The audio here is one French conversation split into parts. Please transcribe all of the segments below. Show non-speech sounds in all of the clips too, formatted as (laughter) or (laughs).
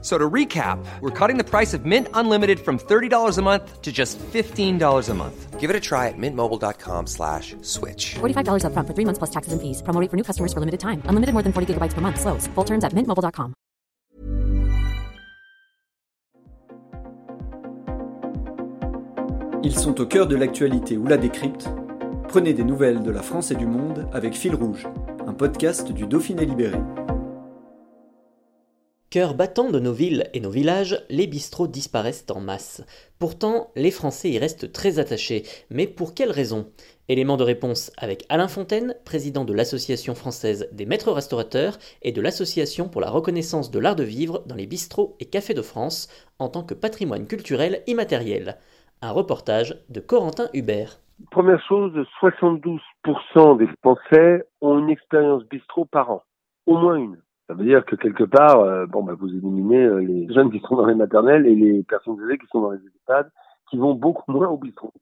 So to recap, we're cutting the price of Mint Unlimited from $30 a month to just $15 a month. Give it a try at mintmobile.com slash switch. $45 upfront for three months plus taxes and fees. Promo rate for new customers for limited time. Unlimited more than 40 gigabytes per month. Slows. Full terms at mintmobile.com. Ils sont au cœur de l'actualité ou la décrypte. Prenez des nouvelles de la France et du monde avec Fil Rouge, un podcast du Dauphiné Libéré. Cœur battant de nos villes et nos villages, les bistrots disparaissent en masse. Pourtant, les Français y restent très attachés. Mais pour quelles raisons Élément de réponse avec Alain Fontaine, président de l'Association française des maîtres restaurateurs et de l'Association pour la reconnaissance de l'art de vivre dans les bistrots et cafés de France en tant que patrimoine culturel immatériel. Un reportage de Corentin Hubert. Première chose, 72% des Français ont une expérience bistrot par an. Au moins une. Ça veut dire que quelque part, euh, bon, bah, vous éliminez euh, les jeunes qui sont dans les maternelles et les personnes âgées qui sont dans les EHPAD, qui vont beaucoup (laughs) moins au bistrot.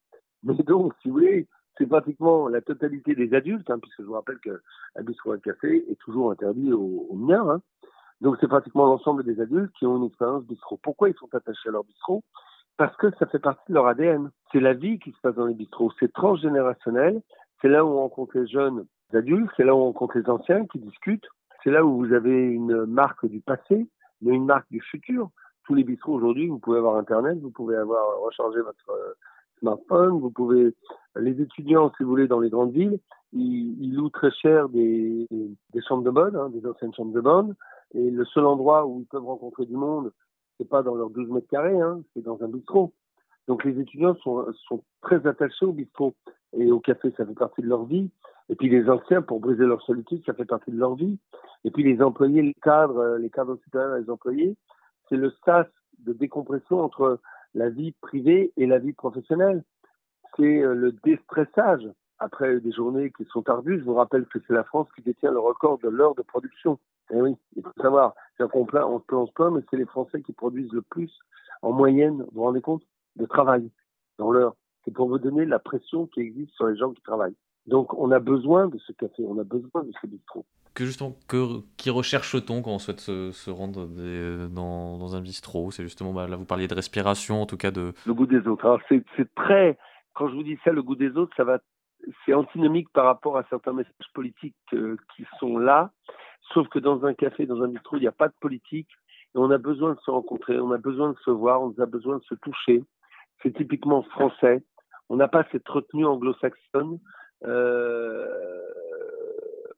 Mais donc, si vous voulez, c'est pratiquement la totalité des adultes, hein, puisque je vous rappelle que un bistrot à café est toujours interdit aux, aux. Hein. Donc, c'est pratiquement l'ensemble des adultes qui ont une expérience bistrot. Pourquoi ils sont attachés à leur bistrot? Parce que ça fait partie de leur ADN. C'est la vie qui se passe dans les bistrots. C'est transgénérationnel. C'est là où on rencontre les jeunes adultes, c'est là où on rencontre les anciens qui discutent c'est là où vous avez une marque du passé, mais une marque du futur. Tous les bistrots aujourd'hui, vous pouvez avoir Internet, vous pouvez avoir rechargé votre euh, smartphone, vous pouvez, les étudiants, si vous voulez, dans les grandes villes, ils, louent très cher des, chambres de bonne, hein, des anciennes chambres de bonne, et le seul endroit où ils peuvent rencontrer du monde, c'est pas dans leurs 12 mètres carrés, hein, c'est dans un bistrot. Donc les étudiants sont, très attachés au bistrot et au café, ça fait partie de leur vie. Et puis les anciens, pour briser leur solitude, ça fait partie de leur vie. Et puis les employés, les cadres, euh, les cadres supérieurs et les employés, c'est le sas de décompression entre la vie privée et la vie professionnelle. C'est euh, le déstressage. Après des journées qui sont ardues, je vous rappelle que c'est la France qui détient le record de l'heure de production. Et oui, il faut savoir, on se plaint, on se plaint, mais c'est les Français qui produisent le plus en moyenne, vous vous rendez compte, de travail dans l'heure. C'est pour vous donner la pression qui existe sur les gens qui travaillent. Donc on a besoin de ce café, on a besoin de ce bistrot. Que justement, que, qui recherche-t-on quand on souhaite se, se rendre dans, dans, un bistrot? C'est justement, bah, là vous parliez de respiration, en tout cas de... Le goût des autres. Alors c'est très, quand je vous dis ça, le goût des autres, ça va, c'est antinomique par rapport à certains messages politiques euh, qui sont là, sauf que dans un café, dans un bistrot, il n'y a pas de politique, et on a besoin de se rencontrer, on a besoin de se voir, on a besoin de se toucher. C'est typiquement français. On n'a pas cette retenue anglo-saxonne euh,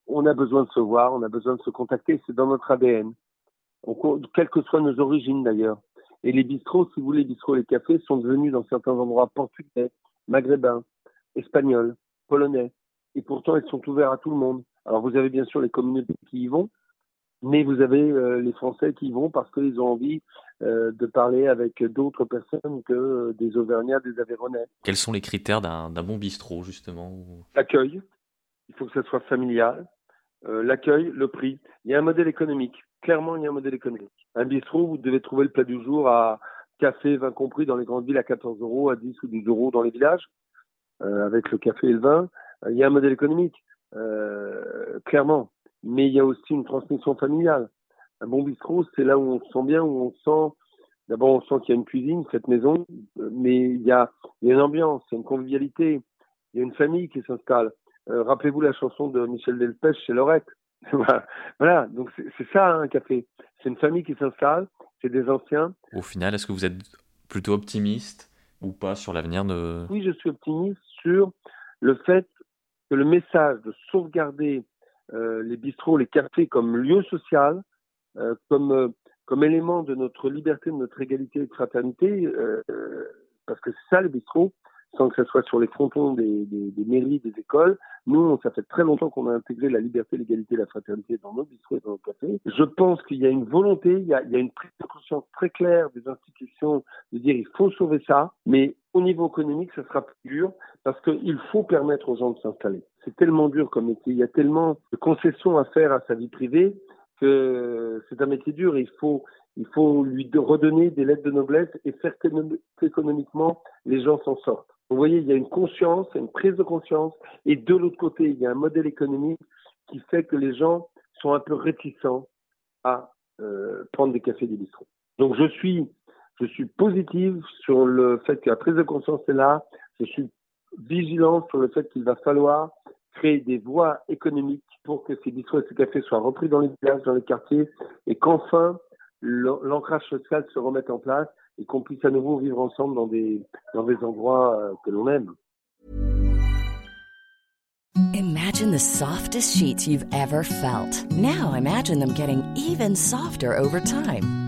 on a besoin de se voir, on a besoin de se contacter, c'est dans notre ADN. Quelles que soient nos origines d'ailleurs. Et les bistrots, si vous voulez, les les cafés sont devenus dans certains endroits portugais, maghrébins, espagnols, polonais. Et pourtant, ils sont ouverts à tout le monde. Alors vous avez bien sûr les communautés qui y vont, mais vous avez euh, les Français qui vont parce qu'ils ont envie euh, de parler avec d'autres personnes que euh, des Auvergnats, des Aveyronais. Quels sont les critères d'un bon bistrot, justement L'accueil, il faut que ça soit familial. L'accueil, le prix. Il y a un modèle économique. Clairement, il y a un modèle économique. Un bistrot, vous devez trouver le plat du jour à café, vin compris, dans les grandes villes à 14 euros, à 10 ou 12 euros dans les villages, avec le café et le vin. Il y a un modèle économique. clairement, mais il y a aussi une transmission familiale. Un bon bistrot, c'est là où on se sent bien, où on sent, d'abord on sent qu'il y a une cuisine, cette maison, mais il y a, il y a une ambiance, il y a une convivialité, il y a une famille qui s'installe. Euh, rappelez-vous la chanson de Michel Delpech chez Lorette. (laughs) voilà, donc c'est ça un café. C'est une famille qui s'installe, c'est des anciens. Au final, est-ce que vous êtes plutôt optimiste ou pas sur l'avenir de... Oui, je suis optimiste sur le fait que le message de sauvegarder les bistrots, les cafés comme lieu social, euh, comme, euh, comme élément de notre liberté, de notre égalité et de fraternité, parce que c'est ça les bistrots, sans que ce soit sur les frontons des, mairies, des écoles. Nous, ça fait très longtemps qu'on a intégré la liberté, l'égalité la fraternité dans nos bistrots et dans nos cafés. Je pense qu'il y a une volonté, il y a, il y a une prise de conscience très claire des institutions de dire il faut sauver ça, mais au niveau économique, ça sera plus dur parce qu'il faut permettre aux gens de s'installer. C'est tellement dur comme métier, il y a tellement de concessions à faire à sa vie privée que c'est un métier dur et il faut, il faut lui redonner des lettres de noblesse et faire qu'économiquement les gens s'en sortent. Vous voyez, il y a une conscience, une prise de conscience, et de l'autre côté, il y a un modèle économique qui fait que les gens sont un peu réticents à euh, prendre des cafés des bistrots. Donc je suis, je suis positive sur le fait que la prise de conscience est là. Je suis vigilant sur le fait qu'il va falloir créer des voies économiques pour que ces bistrots et ces cafés soient repris dans les villages, dans les quartiers, et qu'enfin l'ancrage social se remette en place et qu'on puisse à nouveau vivre ensemble dans des, dans des endroits euh, que l'on aime. Imagine the softest sheets you've ever felt. Now imagine them getting even softer over time.